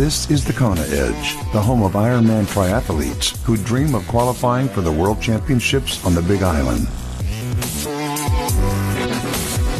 This is the Kona Edge, the home of Ironman triathletes who dream of qualifying for the World Championships on the Big Island.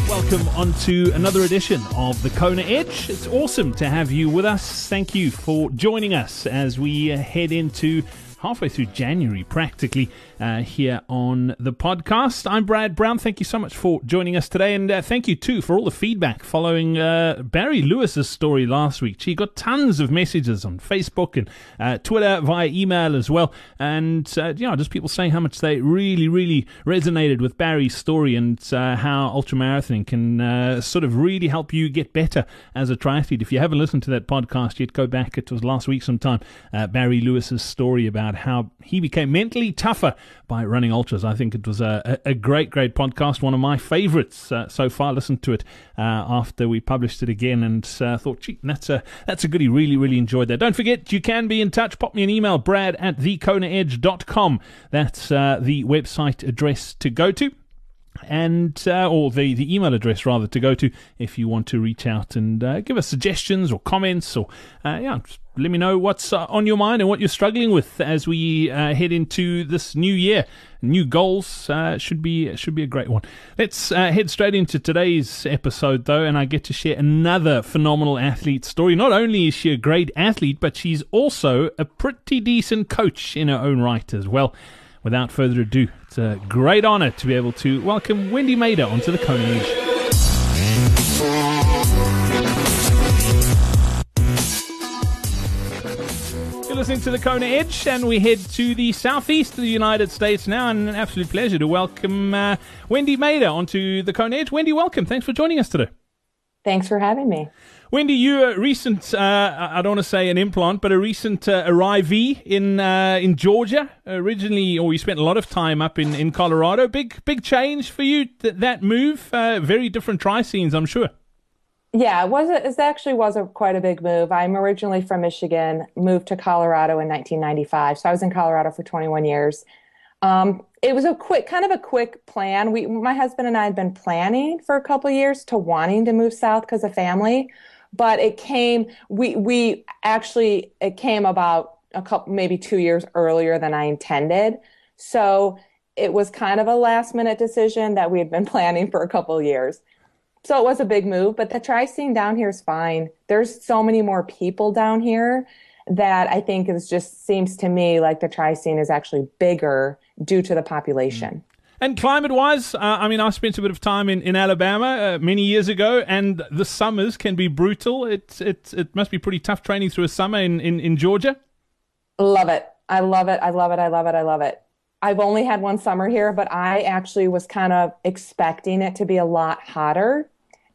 Welcome on to another edition of the Kona Edge. It's awesome to have you with us. Thank you for joining us as we head into halfway through January practically uh, here on the podcast. I'm Brad Brown. Thank you so much for joining us today, and uh, thank you too for all the feedback following uh, Barry Lewis's story last week. She got tons of messages on Facebook and uh, Twitter via email as well, and uh, you know just people saying how much they really, really resonated with Barry's story and uh, how ultramarathoning can sort of really help you get better as a triathlete. If you haven't listened to that podcast yet, go back. It was last week sometime. Barry Lewis's story about how he became mentally tougher by running ultras. I think it was a, a great, great podcast, one of my favorites uh, so far. Listened to it uh, after we published it again and uh, thought, gee, that's a, that's a goodie. Really, really enjoyed that. Don't forget, you can be in touch. Pop me an email, brad at thekonaedge.com. That's uh, the website address to go to and uh, or the, the email address rather to go to if you want to reach out and uh, give us suggestions or comments or uh, yeah let me know what's uh, on your mind and what you're struggling with as we uh, head into this new year. New goals uh, should be should be a great one. Let's head straight into today's episode, though, and I get to share another phenomenal athlete story. Not only is she a great athlete, but she's also a pretty decent coach in her own right as well. Without further ado, it's a great honor to be able to welcome Wendy Mader onto the Edge. You're listening to the Kona Edge, and we head to the southeast of the United States now. And an absolute pleasure to welcome uh, Wendy Mader onto the Kona Edge. Wendy, welcome. Thanks for joining us today. Thanks for having me. Wendy, you're a recent, uh, I don't want to say an implant, but a recent uh, arrivee in uh, in Georgia. Originally, or you spent a lot of time up in, in Colorado. Big big change for you, th- that move. Uh, very different tri scenes, I'm sure. Yeah, it was a, it actually was a quite a big move. I'm originally from Michigan, moved to Colorado in 1995. So I was in Colorado for 21 years. Um, it was a quick, kind of a quick plan. We, my husband and I had been planning for a couple years to wanting to move south because of family, but it came. We we actually it came about a couple, maybe two years earlier than I intended. So it was kind of a last minute decision that we had been planning for a couple years. So it was a big move, but the tri scene down here is fine. There's so many more people down here that I think is just seems to me like the tri scene is actually bigger due to the population. And climate wise, uh, I mean, I spent a bit of time in, in Alabama uh, many years ago, and the summers can be brutal. It, it, it must be pretty tough training through a summer in, in, in Georgia. Love it. I love it. I love it. I love it. I love it. I've only had one summer here, but I actually was kind of expecting it to be a lot hotter.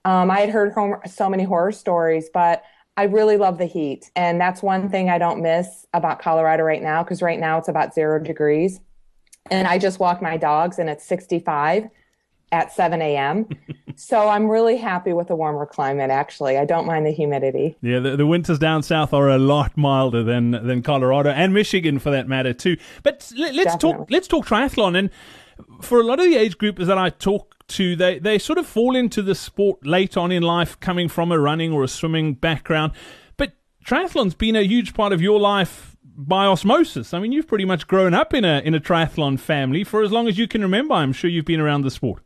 Um, I had heard so many horror stories, but I really love the heat. And that's one thing I don't miss about Colorado right now, because right now it's about zero degrees. And I just walk my dogs and it's 65 at 7 a.m. so I'm really happy with the warmer climate, actually. I don't mind the humidity. Yeah, the, the, winters down south are a lot milder than, than Colorado and Michigan for that matter, too. But let, us talk, let's talk triathlon. And for a lot of the age groupers that I talk to, they, they sort of fall into the sport late on in life, coming from a running or a swimming background. But triathlon's been a huge part of your life by osmosis. I mean, you've pretty much grown up in a in a triathlon family for as long as you can remember. I'm sure you've been around the sport.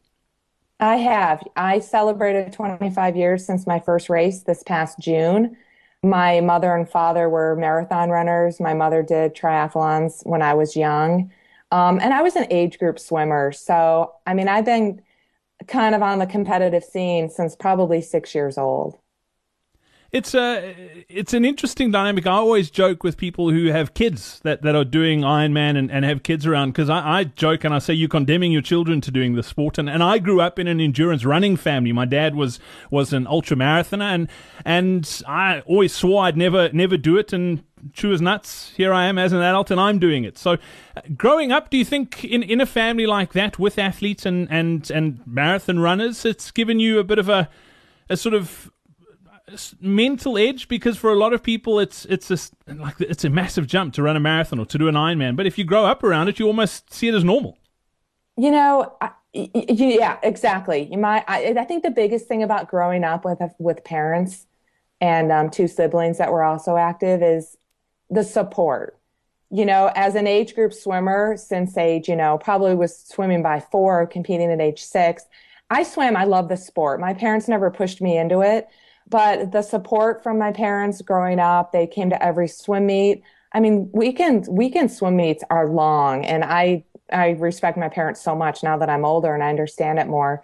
I have. I celebrated 25 years since my first race this past June. My mother and father were marathon runners. My mother did triathlons when I was young. Um, and I was an age group swimmer. So, I mean, I've been kind of on the competitive scene since probably six years old. It's a it's an interesting dynamic. I always joke with people who have kids that, that are doing Ironman and, and have kids around because I, I joke and I say you're condemning your children to doing the sport. And, and I grew up in an endurance running family. My dad was was an ultra marathoner and and I always swore I'd never never do it. And true as nuts, here I am as an adult and I'm doing it. So, growing up, do you think in, in a family like that with athletes and, and, and marathon runners, it's given you a bit of a, a sort of mental edge because for a lot of people it's it's a, like it's a massive jump to run a marathon or to do an Ironman. But if you grow up around it, you almost see it as normal. You know, I, yeah, exactly. My, I, I think the biggest thing about growing up with with parents and um, two siblings that were also active is the support. You know, as an age group swimmer since age, you know, probably was swimming by four, competing at age six. I swam. I love the sport. My parents never pushed me into it, but the support from my parents growing up, they came to every swim meet. I mean, weekend weekend swim meets are long, and I I respect my parents so much now that I'm older and I understand it more.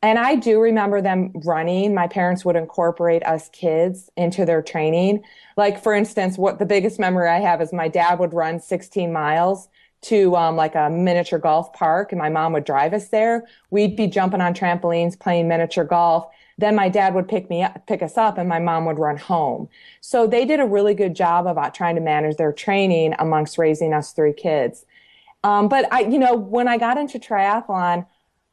And I do remember them running. My parents would incorporate us kids into their training. Like, for instance, what the biggest memory I have is my dad would run 16 miles to um, like a miniature golf park, and my mom would drive us there. We'd be jumping on trampolines, playing miniature golf. Then my dad would pick me up, pick us up, and my mom would run home. So they did a really good job about trying to manage their training amongst raising us three kids. Um, but I, you know, when I got into triathlon,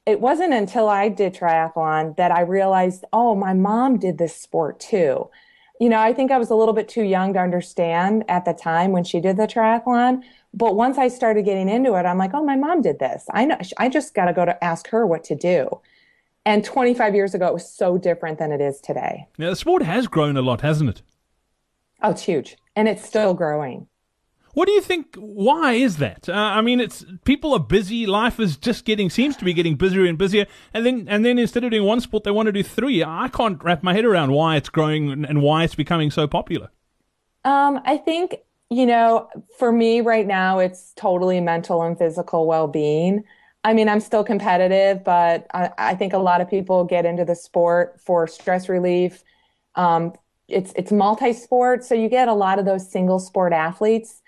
it wasn't until I did triathlon that I realized, oh, my mom did this sport too. You know, I think I was a little bit too young to understand at the time when she did the triathlon. But once I started getting into it, I'm like, oh, my mom did this. I know. I just got to go to ask her what to do. And 25 years ago, it was so different than it is today. Now, the sport has grown a lot, hasn't it? Oh, it's huge. And it's still growing. What do you think? Why is that? Uh, I mean, it's people are busy. Life is just getting seems to be getting busier and busier, and then and then instead of doing one sport, they want to do three. I can't wrap my head around why it's growing and why it's becoming so popular. Um, I think you know, for me right now, it's totally mental and physical well being. I mean, I'm still competitive, but I, I, think a lot of people get into the sport for stress relief. Um, it's it's multi sport, so you get a lot of those single sport athletes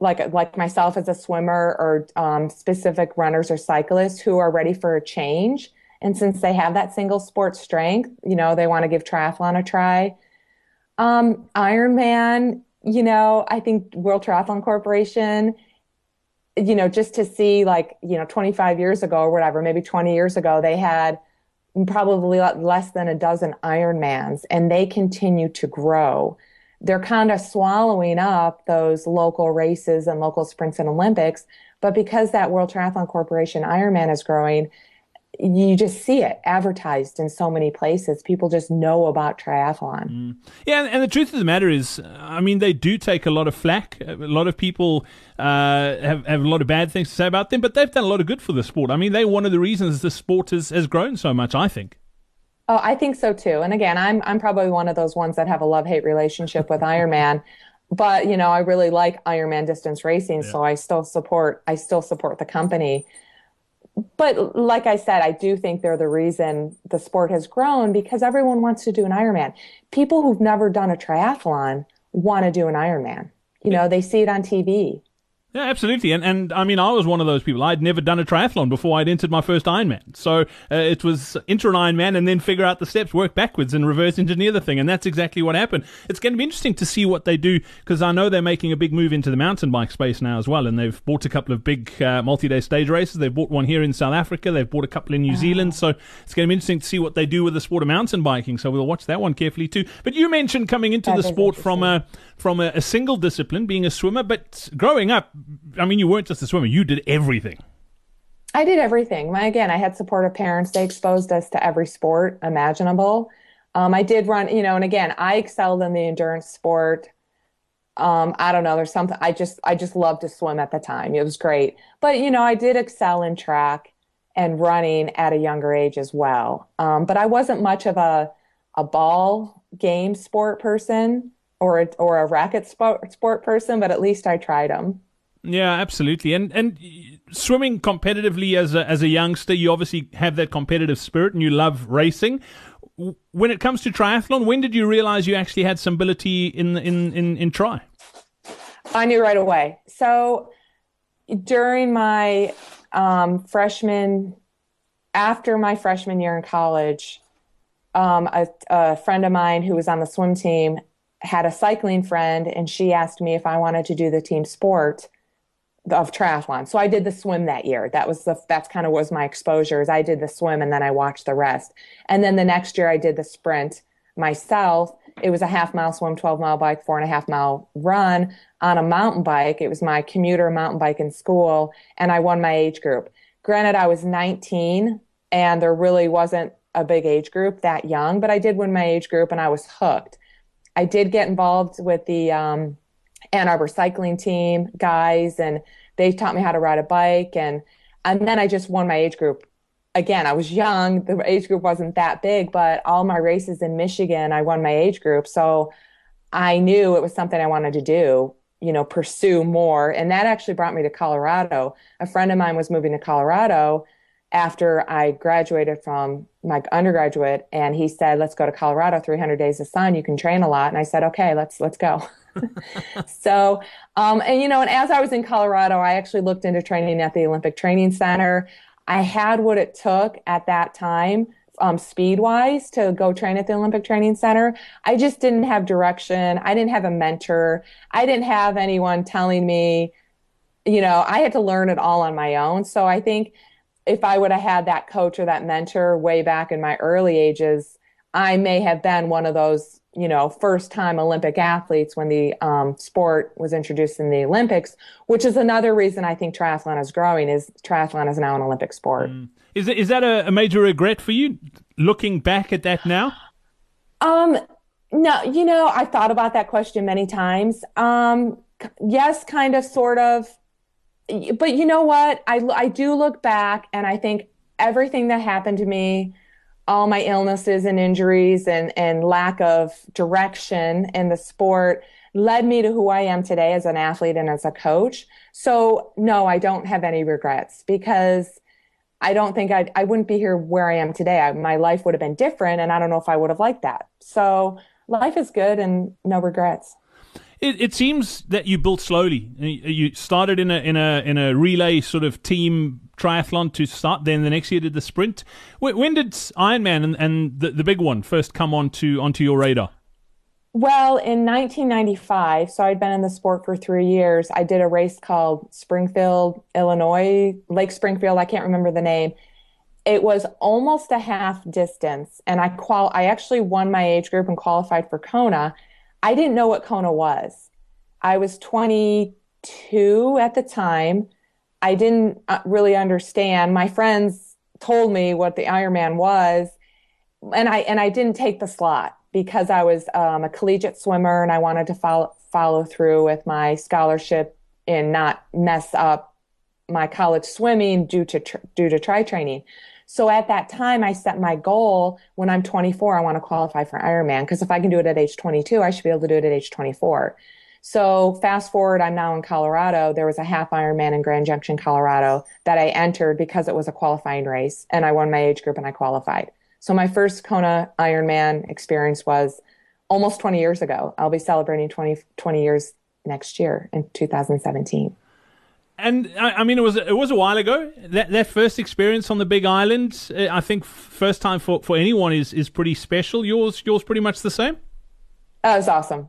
like like myself as a swimmer or um, specific runners or cyclists who are ready for a change. And since they have that single sport strength, you know, they want to give triathlon a try. Um, Ironman, you know, I think World Triathlon Corporation, you know, just to see like, you know, 25 years ago or whatever, maybe 20 years ago, they had probably less than a dozen Ironmans and they continue to grow they're kind of swallowing up those local races and local sprints and Olympics. But because that World Triathlon Corporation Ironman is growing, you just see it advertised in so many places. People just know about triathlon. Mm. Yeah, and the truth of the matter is, I mean, they do take a lot of flack. A lot of people uh, have have a lot of bad things to say about them, but they've done a lot of good for the sport. I mean, they're one of the reasons the sport has, has grown so much. I think. Oh, I think so too. And again, I'm I'm probably one of those ones that have a love hate relationship with Ironman. But you know, I really like Ironman distance racing, yeah. so I still support I still support the company. But like I said, I do think they're the reason the sport has grown because everyone wants to do an Ironman. People who've never done a triathlon want to do an Ironman. You know, they see it on TV. Yeah, absolutely. And and I mean, I was one of those people. I'd never done a triathlon before I'd entered my first Ironman. So uh, it was enter an Ironman and then figure out the steps, work backwards, and reverse engineer the thing. And that's exactly what happened. It's going to be interesting to see what they do because I know they're making a big move into the mountain bike space now as well. And they've bought a couple of big uh, multi day stage races. They've bought one here in South Africa. They've bought a couple in New Zealand. So it's going to be interesting to see what they do with the sport of mountain biking. So we'll watch that one carefully too. But you mentioned coming into that the sport from a from a, a single discipline, being a swimmer, but growing up, I mean, you weren't just a swimmer. You did everything. I did everything. My, again, I had supportive parents. They exposed us to every sport imaginable. Um, I did run, you know, and again, I excelled in the endurance sport. Um, I don't know. There's something I just I just loved to swim at the time. It was great, but you know, I did excel in track and running at a younger age as well. Um, but I wasn't much of a a ball game sport person or a, or a racket sport sport person, but at least I tried them. Yeah, absolutely. And and swimming competitively as a as a youngster, you obviously have that competitive spirit and you love racing. When it comes to triathlon, when did you realize you actually had some ability in in in, in tri? I knew right away. So during my um, freshman, after my freshman year in college, um, a, a friend of mine who was on the swim team had a cycling friend, and she asked me if I wanted to do the team sport of triathlon. So I did the swim that year. That was the that's kind of was my exposures. I did the swim and then I watched the rest. And then the next year I did the sprint myself. It was a half mile swim, 12 mile bike, four and a half mile run on a mountain bike. It was my commuter mountain bike in school and I won my age group. Granted, I was 19 and there really wasn't a big age group that young, but I did win my age group and I was hooked. I did get involved with the um, Ann Arbor cycling team guys, and they taught me how to ride a bike. And, and then I just won my age group. Again, I was young. The age group wasn't that big, but all my races in Michigan, I won my age group. So I knew it was something I wanted to do, you know, pursue more. And that actually brought me to Colorado. A friend of mine was moving to Colorado after I graduated from my undergraduate and he said, let's go to Colorado, 300 days of sun. You can train a lot. And I said, okay, let's, let's go. so, um, and you know, and as I was in Colorado, I actually looked into training at the Olympic Training Center. I had what it took at that time, um, speed wise, to go train at the Olympic Training Center. I just didn't have direction. I didn't have a mentor. I didn't have anyone telling me, you know, I had to learn it all on my own. So I think if I would have had that coach or that mentor way back in my early ages, I may have been one of those you know, first time Olympic athletes when the um, sport was introduced in the Olympics, which is another reason I think triathlon is growing. Is triathlon is now an Olympic sport. Mm. Is is that a, a, major regret for you looking back at that now? Um, no, you know, I thought about that question many times. Um, yes, kind of, sort of, but you know what? I I do look back and I think everything that happened to me all my illnesses and injuries and, and lack of direction in the sport led me to who I am today as an athlete and as a coach. So no, I don't have any regrets because I don't think I'd, I wouldn't be here where I am today. I, my life would have been different and I don't know if I would have liked that. So life is good and no regrets. It, it seems that you built slowly. You started in a in a in a relay sort of team triathlon to start. Then the next year did the sprint. When did Ironman and, and the, the big one first come onto onto your radar? Well, in 1995, so I'd been in the sport for three years. I did a race called Springfield, Illinois, Lake Springfield. I can't remember the name. It was almost a half distance, and I qual. I actually won my age group and qualified for Kona. I didn't know what Kona was. I was 22 at the time. I didn't uh, really understand. My friends told me what the Ironman was, and I and I didn't take the slot because I was um, a collegiate swimmer and I wanted to follow follow through with my scholarship and not mess up my college swimming due to tr- due to tri training. So at that time, I set my goal when I'm 24, I want to qualify for Ironman because if I can do it at age 22, I should be able to do it at age 24. So fast forward, I'm now in Colorado. There was a half Ironman in Grand Junction, Colorado that I entered because it was a qualifying race and I won my age group and I qualified. So my first Kona Ironman experience was almost 20 years ago. I'll be celebrating 20, 20 years next year in 2017 and I, mean, it was it was a while ago. That that first experience on the Big Island, uh, I think, first time for, for anyone is is pretty special. Yours yours pretty much the same. That was awesome.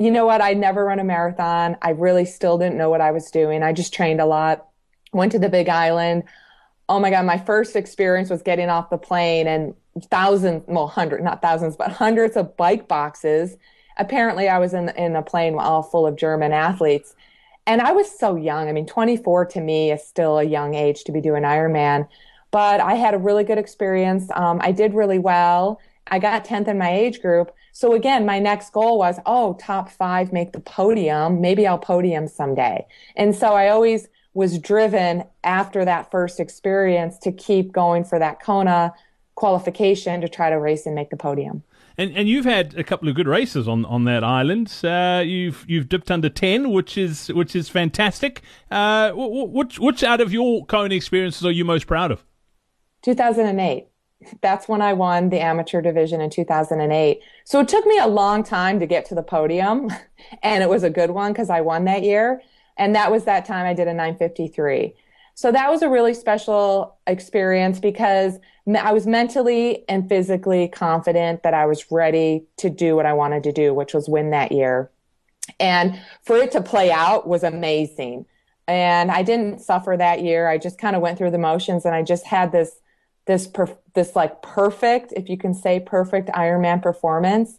You know what? I never run a marathon. I really still didn't know what I was doing. I just trained a lot. Went to the Big Island. Oh my God! My first experience was getting off the plane and thousands, well, hundred, not thousands, but hundreds of bike boxes. Apparently, I was in in a plane all full of German athletes and I was so young. I mean, 24 to me is still a young age to be doing Ironman, but I had a really good experience. Um, I did really well. I got 10th in my age group. So again, my next goal was, oh, top five, make the podium. Maybe I'll podium someday. And so I always was driven after that first experience to keep going for that Kona qualification to try to race and make the podium. And and you've had a couple of good races on, on that island. Uh, you've you've dipped under ten, which is which is fantastic. Uh, which which out of your Kona experiences are you most proud of? 2008. That's when I won the amateur division in 2008. So it took me a long time to get to the podium, and it was a good one because I won that year. And that was that time I did a 953. So that was a really special experience because I was mentally and physically confident that I was ready to do what I wanted to do, which was win that year. And for it to play out was amazing. And I didn't suffer that year. I just kind of went through the motions and I just had this this per, this like perfect, if you can say perfect Ironman performance.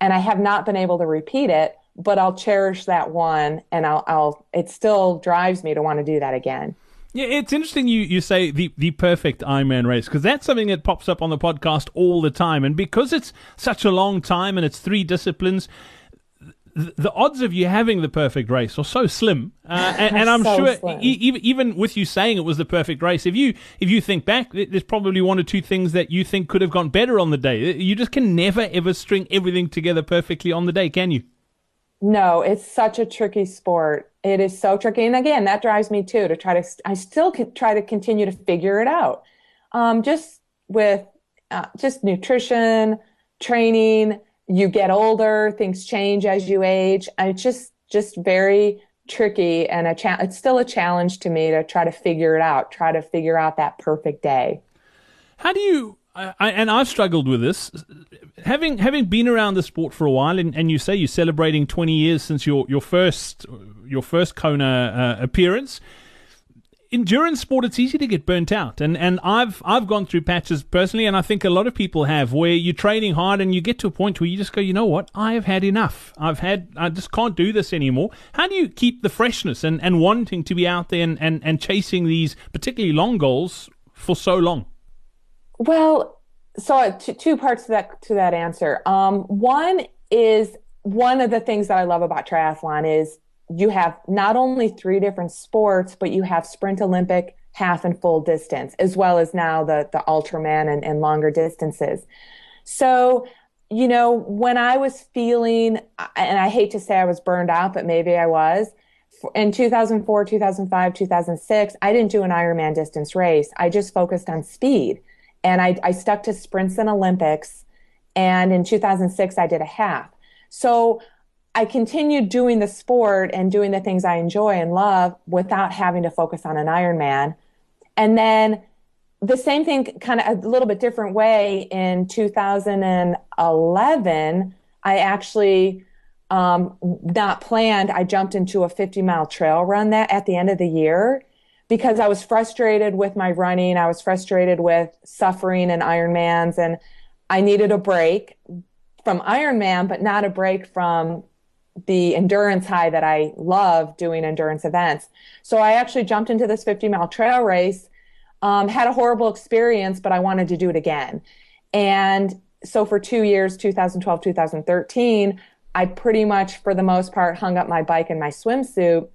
And I have not been able to repeat it, but I'll cherish that one and I'll I'll it still drives me to want to do that again. Yeah, it's interesting you, you say the, the perfect Ironman race because that's something that pops up on the podcast all the time. And because it's such a long time and it's three disciplines, the odds of you having the perfect race are so slim, uh, and, and, I'm so sure e- even with you saying it was the perfect race, if you if you think back, there's probably one or two things that you think could have gone better on the day. You just can never ever string everything together perfectly on the day, can you? No, it's such a tricky sport. It is so tricky, and again, that drives me too to try to. I still try to continue to figure it out, um, just with uh, just nutrition, training you get older, things change as you age. It's just just very tricky and a cha- it's still a challenge to me to try to figure it out, try to figure out that perfect day. How do you I, and I've struggled with this, having having been around the sport for a while, and, and you say you're celebrating 20 years since your, your first your first Kona uh, appearance endurance sport, it's easy to get burnt out, and and I've I've gone through patches personally, and I think a lot of people have, where you're training hard and you get to a point where you just go, you know what, I have had enough. I've had, I just can't do this anymore. How do you keep the freshness and, and wanting to be out there and, and, and chasing these particularly long goals for so long? Well, so two, two parts to that to that answer. Um, one is one of the things that I love about triathlon is you have not only three different sports, but you have sprint Olympic, half and full distance, as well as now the, the Ultraman and, and longer distances. So, you know, when I was feeling, and I hate to say I was burned out, but maybe I was, in 2004, 2005, 2006, I didn't do an Ironman distance race. I just focused on speed. And I, I stuck to sprints and Olympics. And in 2006, I did a half. So I continued doing the sport and doing the things I enjoy and love without having to focus on an Ironman. And then the same thing, kind of a little bit different way in 2011, I actually, um, not planned, I jumped into a 50 mile trail run that at the end of the year because I was frustrated with my running. I was frustrated with suffering and Ironmans and I needed a break from Ironman, but not a break from the endurance high that I love doing endurance events. So I actually jumped into this 50 mile trail race, um, had a horrible experience, but I wanted to do it again. And so for two years, 2012, 2013, I pretty much, for the most part, hung up my bike and my swimsuit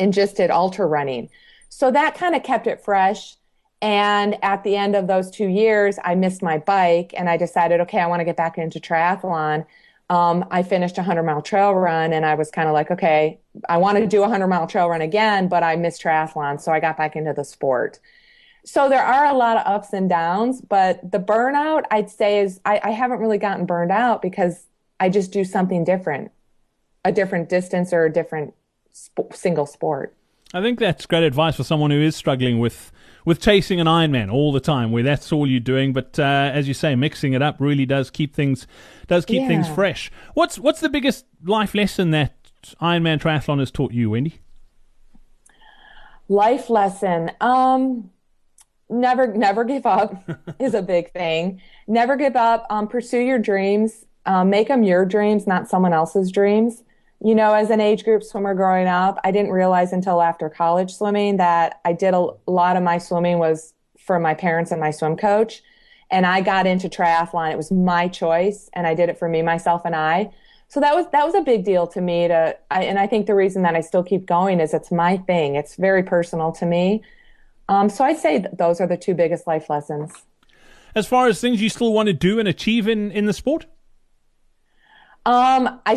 and just did ultra running. So that kind of kept it fresh. And at the end of those two years, I missed my bike and I decided, okay, I want to get back into triathlon um, I finished a 100 mile trail run and I was kind of like, okay, I want to do a 100 mile trail run again, but I missed triathlon. So I got back into the sport. So there are a lot of ups and downs, but the burnout, I'd say, is I, I haven't really gotten burned out because I just do something different, a different distance or a different sp- single sport. I think that's great advice for someone who is struggling with with chasing an Ironman all the time, where that's all you're doing. But uh, as you say, mixing it up really does keep things does keep yeah. things fresh. What's what's the biggest life lesson that Ironman triathlon has taught you, Wendy? Life lesson. Um, never never give up is a big thing. Never give up. Um, pursue your dreams. Um, make them your dreams, not someone else's dreams you know, as an age group swimmer growing up, I didn't realize until after college swimming that I did a lot of my swimming was for my parents and my swim coach. And I got into triathlon. It was my choice and I did it for me, myself and I. So that was, that was a big deal to me to, I, and I think the reason that I still keep going is it's my thing. It's very personal to me. Um, so I'd say those are the two biggest life lessons. As far as things you still want to do and achieve in, in the sport? Um, I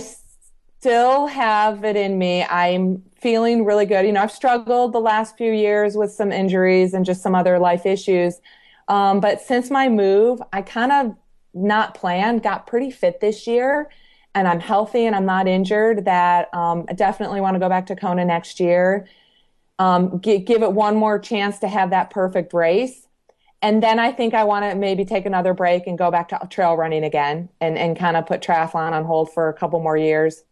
still have it in me. I'm feeling really good. You know, I've struggled the last few years with some injuries and just some other life issues. Um, but since my move, I kind of not planned, got pretty fit this year and I'm healthy and I'm not injured that um, I definitely want to go back to Kona next year. Um, g- give it one more chance to have that perfect race. And then I think I want to maybe take another break and go back to trail running again and, and kind of put triathlon on hold for a couple more years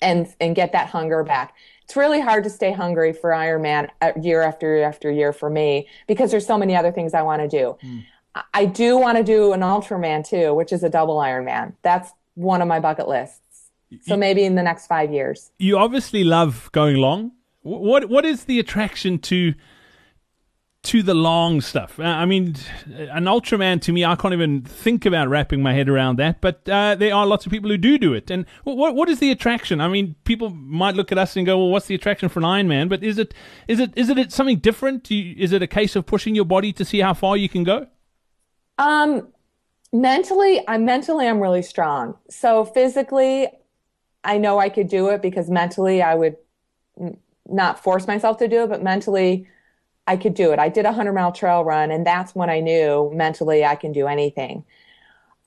and and get that hunger back. It's really hard to stay hungry for Ironman uh, year after year after year for me because there's so many other things I want to do. Mm. I do want to do an Ultraman too, which is a double Ironman. That's one of my bucket lists. So maybe in the next five years. You obviously love going long. What what is the attraction to to the long stuff. Uh, I mean, an Ultraman to me, I can't even think about wrapping my head around that. But uh, there are lots of people who do do it. And what what is the attraction? I mean, people might look at us and go, "Well, what's the attraction for an Ironman?" But is it is it is it something different? Is it a case of pushing your body to see how far you can go? Um, mentally, I'm mentally I'm really strong. So physically, I know I could do it because mentally I would not force myself to do it, but mentally I could do it. I did a 100 mile trail run, and that's when I knew mentally I can do anything.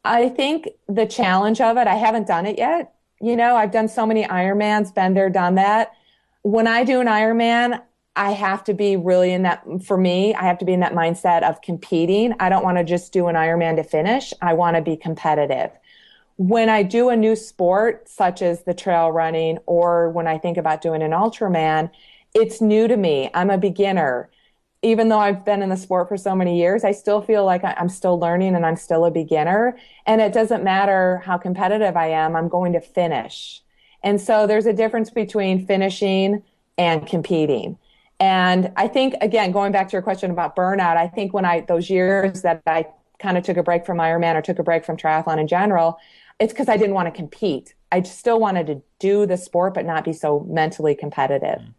I think the challenge of it, I haven't done it yet. You know, I've done so many Ironmans, been there, done that. When I do an Ironman, I have to be really in that, for me, I have to be in that mindset of competing. I don't want to just do an Ironman to finish. I want to be competitive. When I do a new sport, such as the trail running, or when I think about doing an Ultraman, it's new to me. I'm a beginner even though I've been in the sport for so many years, I still feel like I'm still learning and I'm still a beginner. And it doesn't matter how competitive I am, I'm going to finish. And so there's a difference between finishing and competing. And I think, again, going back to your question about burnout, I think when I, those years that I kind of took a break from Ironman or took a break from triathlon in general, it's because I didn't want to compete. I still wanted to do the sport, but not be so mentally competitive. Mm.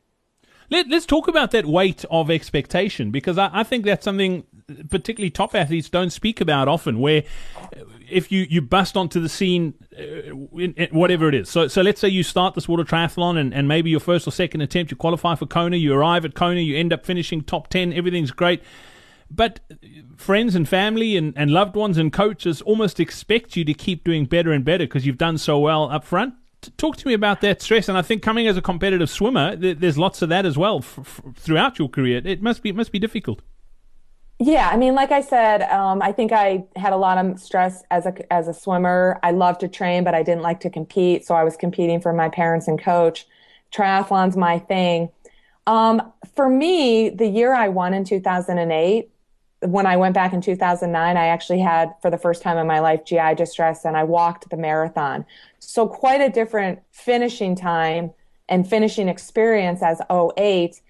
Let, us talk about that weight of expectation because I, I, think that's something particularly top athletes don't speak about often. Where if you, you bust onto the scene, uh, in, in, whatever it is. So so let's say you start this water triathlon and, and maybe your first or second attempt, you qualify for Kona, you arrive at Kona, you end up finishing top ten, everything's great. But friends and family and, and loved ones and coaches almost expect you to keep doing better and better because you've done so well up front talk to me about that stress. And I think coming as a competitive swimmer, there's lots of that as well f- f- throughout your career. It must be it must be difficult. Yeah, I mean, like I said, um, I think I had a lot of stress as a as a swimmer. I loved to train, but I didn't like to compete, so I was competing for my parents and coach. Triathlon's my thing. Um, for me, the year I won in 2008, when I went back in 2009, I actually had, for the first time in my life, GI distress and I walked the marathon. So quite a different finishing time and finishing experience as 08.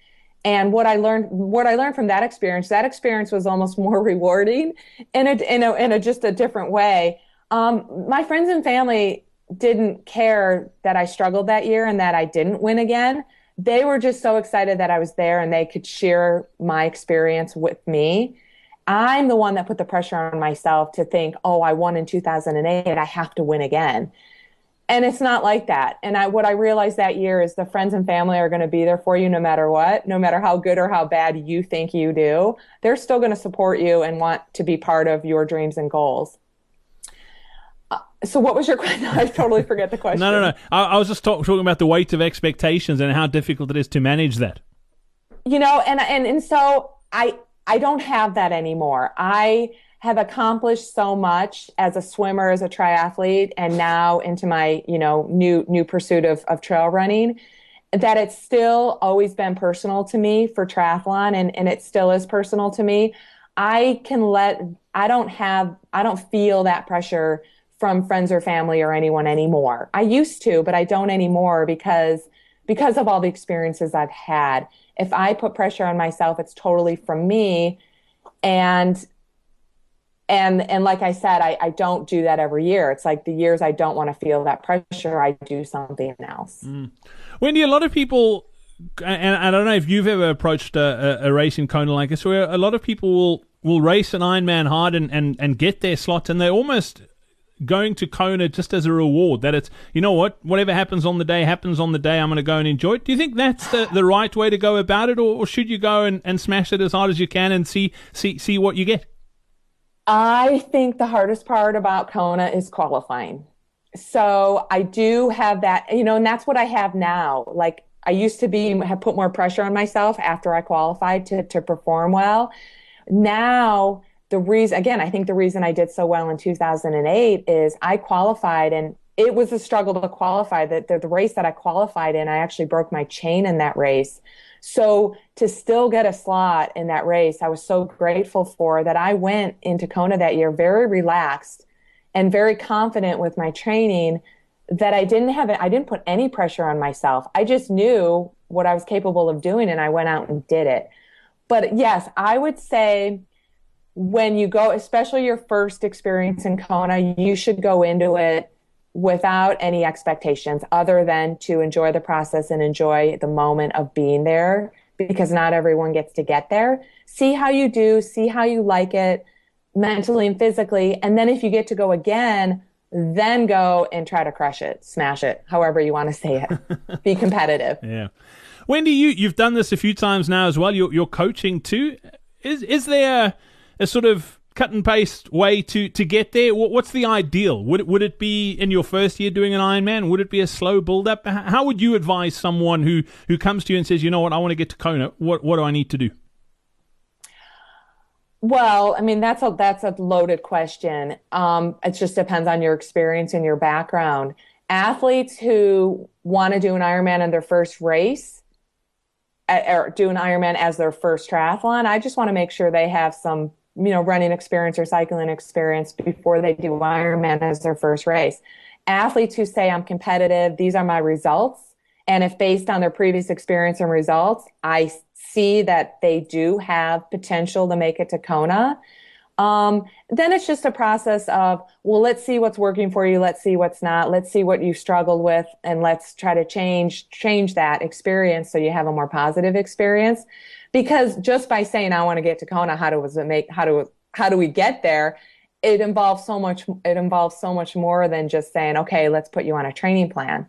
And what I learned, what I learned from that experience, that experience was almost more rewarding in a, in a, in a just a different way. Um, my friends and family didn't care that I struggled that year and that I didn't win again. They were just so excited that I was there and they could share my experience with me. I'm the one that put the pressure on myself to think, oh, I won in 2008. I have to win again. And it's not like that. And I, what I realized that year is the friends and family are going to be there for you no matter what, no matter how good or how bad you think you do. They're still going to support you and want to be part of your dreams and goals. Uh, so what was your question? I totally forget the question. no, no, no. I, I was just talk, talking about the weight of expectations and how difficult it is to manage that. You know, and and and so I I don't have that anymore. I have accomplished so much as a swimmer, as a triathlete, and now into my, you know, new new pursuit of, of trail running, that it's still always been personal to me for triathlon and, and it still is personal to me. I can let I don't have I don't feel that pressure from friends or family or anyone anymore. I used to, but I don't anymore because because of all the experiences I've had if I put pressure on myself, it's totally from me. And and and like I said, I, I don't do that every year. It's like the years I don't want to feel that pressure, I do something else. Mm. Wendy, a lot of people and I don't know if you've ever approached a, a, a race in Kona like this, where a lot of people will will race an Ironman hard and, and, and get their slot, and they almost going to Kona just as a reward. That it's, you know what, whatever happens on the day happens on the day. I'm going to go and enjoy it. Do you think that's the, the right way to go about it, or, or should you go and, and smash it as hard as you can and see see see what you get? I think the hardest part about Kona is qualifying. So I do have that, you know, and that's what I have now. Like I used to be have put more pressure on myself after I qualified to to perform well. Now the reason, again, I think the reason I did so well in 2008 is I qualified and it was a struggle to qualify. That the, the race that I qualified in, I actually broke my chain in that race. So to still get a slot in that race, I was so grateful for that. I went into Kona that year very relaxed and very confident with my training that I didn't have it. I didn't put any pressure on myself. I just knew what I was capable of doing and I went out and did it. but yes, I would say when you go, especially your first experience in Kona, you should go into it without any expectations other than to enjoy the process and enjoy the moment of being there because not everyone gets to get there. See how you do, see how you like it mentally and physically. And then if you get to go again, then go and try to crush it, smash it, however you want to say it. Be competitive. Yeah. Wendy, you, you've done this a few times now as well. You're, you're coaching too. Is, is there a, a sort of cut and paste way to, to get there? What's the ideal? Would it, would it be in your first year doing an Ironman? Would it be a slow build up? How would you advise someone who, who comes to you and says, you know what, I want to get to Kona? What, what do I need to do? Well, I mean that's a that's a loaded question. Um, it just depends on your experience and your background. Athletes who want to do an Ironman in their first race, or do an Ironman as their first triathlon, I just want to make sure they have some you know, running experience or cycling experience before they do Ironman as their first race. Athletes who say I'm competitive, these are my results. And if based on their previous experience and results, I see that they do have potential to make it to Kona, um, then it's just a process of, well, let's see what's working for you. Let's see what's not. Let's see what you struggled with and let's try to change, change that experience so you have a more positive experience because just by saying I want to get to Kona, how does it make how do how do we get there? It involves so much. It involves so much more than just saying, okay, let's put you on a training plan.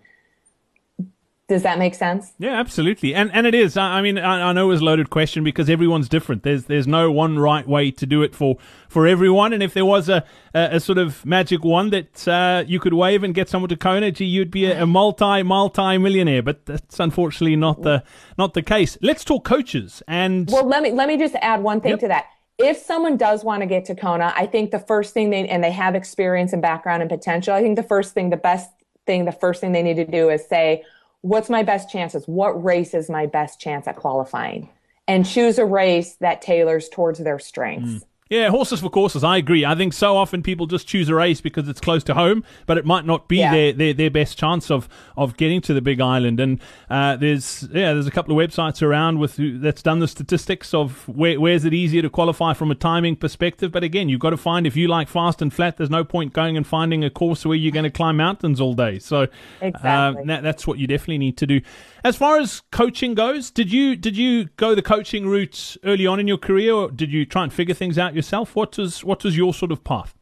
Does that make sense? Yeah, absolutely, and and it is. I, mean, I, I know it's a loaded question because everyone's different. There's there's no one right way to do it for for everyone. And if there was a a, a sort of magic wand that uh, you could wave and get someone to Kona, gee, you'd be a, a multi multi millionaire. But that's unfortunately not the not the case. Let's talk coaches. And well, let me let me just add one thing yep. to that if someone does want to get to Kona, I think the first thing they and they have experience and background and potential, I think the first thing, the best thing, the first thing they need to do is say, what's my best chances? What race is my best chance at qualifying? And choose a race that tailors towards their strengths. Mm. Yeah, horses for courses. I agree. I think so often people just choose a race because it's close to home, but it might not be yeah. their, their, their best chance of, of getting to the big island. And uh, there's yeah, there's a couple of websites around with that's done the statistics of where where's it easier to qualify from a timing perspective. But again, you've got to find if you like fast and flat. There's no point going and finding a course where you're going to climb mountains all day. So uh, exactly. that, that's what you definitely need to do. As far as coaching goes, did you did you go the coaching route early on in your career, or did you try and figure things out yourself? What was what was your sort of path?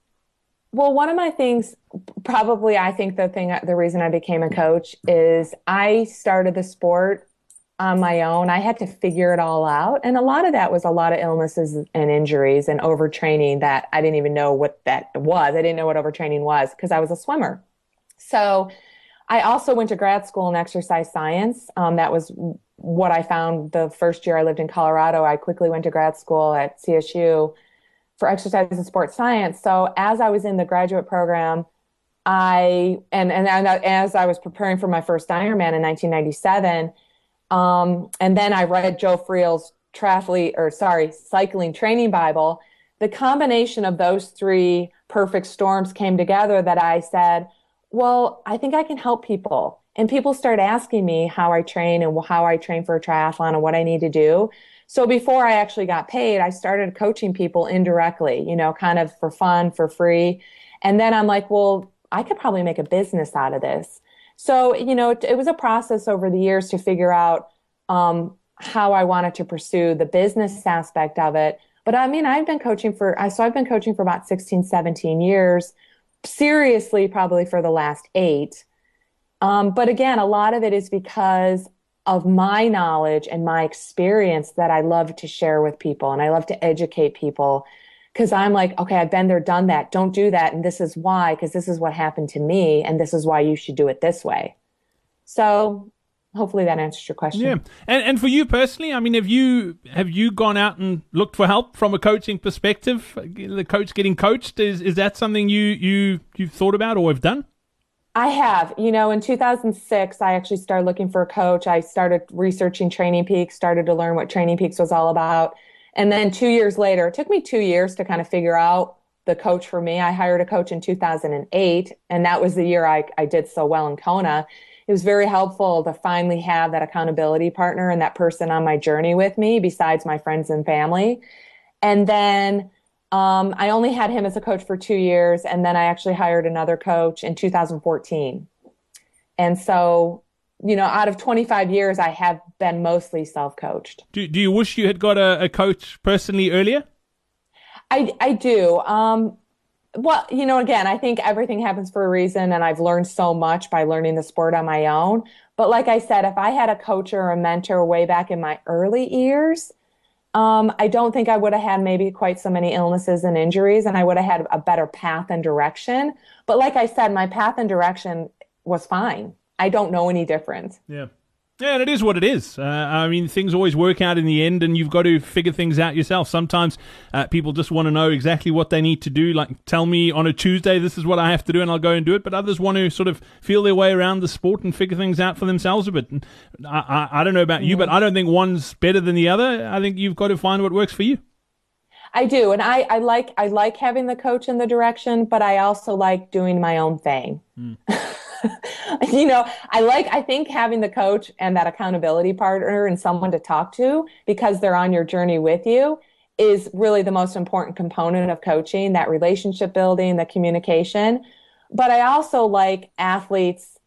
Well, one of my things, probably I think the thing, the reason I became a coach is I started the sport on my own. I had to figure it all out. And a lot of that was a lot of illnesses and injuries and overtraining that I didn't even know what that was. I didn't know what overtraining was because I was a swimmer. So I also went to grad school in exercise science. Um, that was what I found the first year I lived in Colorado. I quickly went to grad school at CSU for exercise and sports science. So as I was in the graduate program, I and and, and as I was preparing for my first Ironman in 1997, um, and then I read Joe Friel's triathlete or sorry cycling training Bible. The combination of those three perfect storms came together that I said well, I think I can help people. And people start asking me how I train and how I train for a triathlon and what I need to do. So before I actually got paid, I started coaching people indirectly, you know, kind of for fun, for free. And then I'm like, well, I could probably make a business out of this. So, you know, it, it was a process over the years to figure out um, how I wanted to pursue the business aspect of it. But I mean, I've been coaching for, I so I've been coaching for about 16, 17 years seriously probably for the last eight. Um, but again, a lot of it is because of my knowledge and my experience that I love to share with people and I love to educate people because I'm like, okay, I've been there, done that. Don't do that. And this is why, because this is what happened to me. And this is why you should do it this way. So hopefully that answers your question. Yeah, and and for you personally, I mean, have you have you gone out and looked for help from a coaching perspective? The coach getting coached is is that something you you you've thought about or have done? I have. You know, in 2006, I actually started looking for a coach. I started researching Training Peaks, started to learn what Training Peaks was all about. And then two years later, it took me two years to kind of figure out the coach for me. I hired a coach in 2008, and that was the year I, I did so well in Kona it was very helpful to finally have that accountability partner and that person on my journey with me besides my friends and family. And then um, I only had him as a coach for two years, and then I actually hired another coach in 2014. And so, you know, out of 25 years, I have been mostly self coached. Do, do you wish you had got a, a coach personally earlier? I, I do. Um, well, you know, again, I think everything happens for a reason, and I've learned so much by learning the sport on my own. But like I said, if I had a coach or a mentor way back in my early years, um, I don't think I would have had maybe quite so many illnesses and injuries, and I would have had a better path and direction. But like I said, my path and direction was fine. I don't know any difference. Yeah. Yeah, and it is what it is. Uh, I mean, things always work out in the end, and you've got to figure things out yourself. Sometimes uh, people just want to know exactly what they need to do. Like, tell me on a Tuesday, this is what I have to do, and I'll go and do it. But others want to sort of feel their way around the sport and figure things out for themselves a bit. I, I, I don't know about you, but I don't think one's better than the other. I think you've got to find what works for you. I do, and I, I like I like having the coach in the direction, but I also like doing my own thing. Mm. you know, I like, I think having the coach and that accountability partner and someone to talk to because they're on your journey with you is really the most important component of coaching that relationship building, the communication. But I also like athletes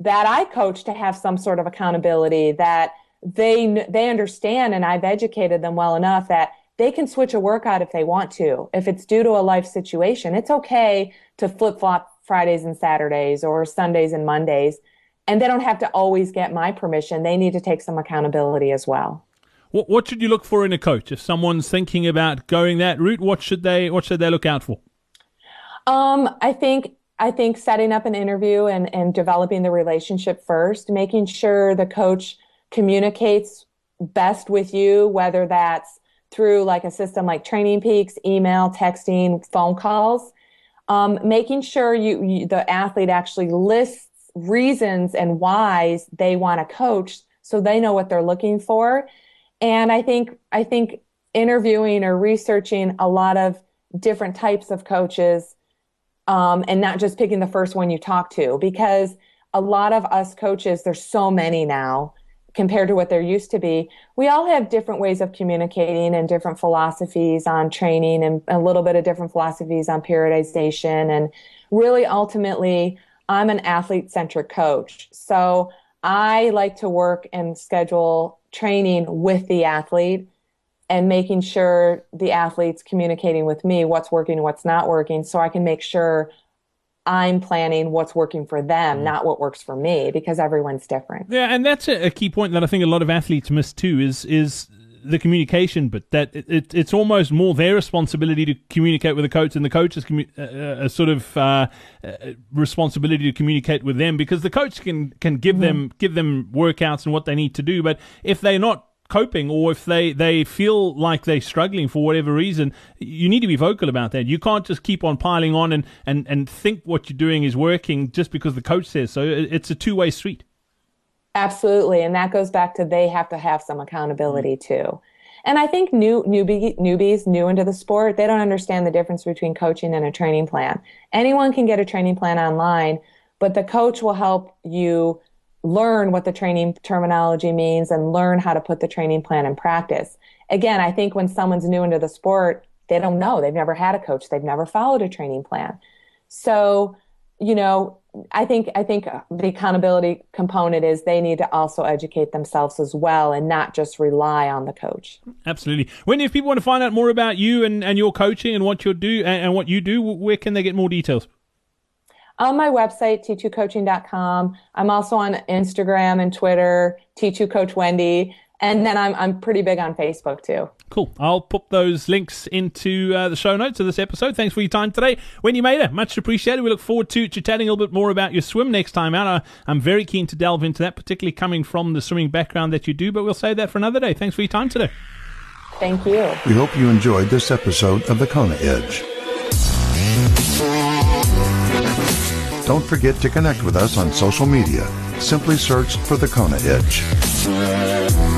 that I coach to have some sort of accountability that they they understand and I've educated them well enough that they can switch a workout if they want to. If it's due to a life situation, it's okay to flip flop Fridays and Saturdays or Sundays and Mondays. And they don't have to always get my permission. They need to take some accountability as well. What, what should you look for in a coach? If someone's thinking about going that route, what should they what should they look out for? Um, I think I think setting up an interview and, and developing the relationship first, making sure the coach communicates best with you, whether that's through like a system like Training Peaks, email, texting, phone calls, um, making sure you, you, the athlete actually lists reasons and whys they want to coach so they know what they're looking for. And i think i think interviewing or researching a lot of different types of coaches um, and not just picking the first one you talk to because a lot of us coaches there's so many now compared to what there used to be. We all have different ways of communicating and different philosophies on training and a little bit of different philosophies on periodization. And really, ultimately, I'm an athlete centric coach. So I like to work and schedule training with the athlete and making sure the athlete's communicating with me what's working, what's not working, so I can make sure I'm planning what's working for them, mm. not what works for me, because everyone's different. Yeah, and that's a, a, key point that I think a lot of athletes miss too. Is is the communication, but that it, it, it's almost more their responsibility to communicate with the coach and the coach's commu- uh, a sort of uh, uh, responsibility to communicate with them because the coach can can give mm-hmm. them give them workouts and what they need to do, but if they're not coping or if they, they feel like they're struggling for whatever reason, you need to be vocal about that. You can't just keep on piling on and, and, and think what you're doing is working just because the coach says so. It's a two way street. Absolutely. And that goes back to they have to have some accountability mm-hmm. too. And I think new newbie, newbies new into the sport, they don't understand the difference between coaching and a training plan. Anyone can get a training plan online, but the coach will help you learn what the training terminology means and learn how to put the training plan in practice. Again, I think when someone's new into the sport, they don't know. They've never had a coach. They've never followed a training plan. So, you know, I think I think the accountability component is they need to also educate themselves as well and not just rely on the coach. Absolutely. When if people want to find out more about you and, and your coaching and what you do and, and what you do, where can they get more details? On my website, t2coaching.com. I'm also on Instagram and Twitter, T2 Coach Wendy. And then I'm, I'm pretty big on Facebook too. Cool. I'll put those links into uh, the show notes of this episode. Thanks for your time today. Wendy Mader, much appreciated. We look forward to chatting a little bit more about your swim next time out. Uh, I'm very keen to delve into that, particularly coming from the swimming background that you do, but we'll save that for another day. Thanks for your time today. Thank you. We hope you enjoyed this episode of The Kona Edge. Don't forget to connect with us on social media. Simply search for The Kona Edge.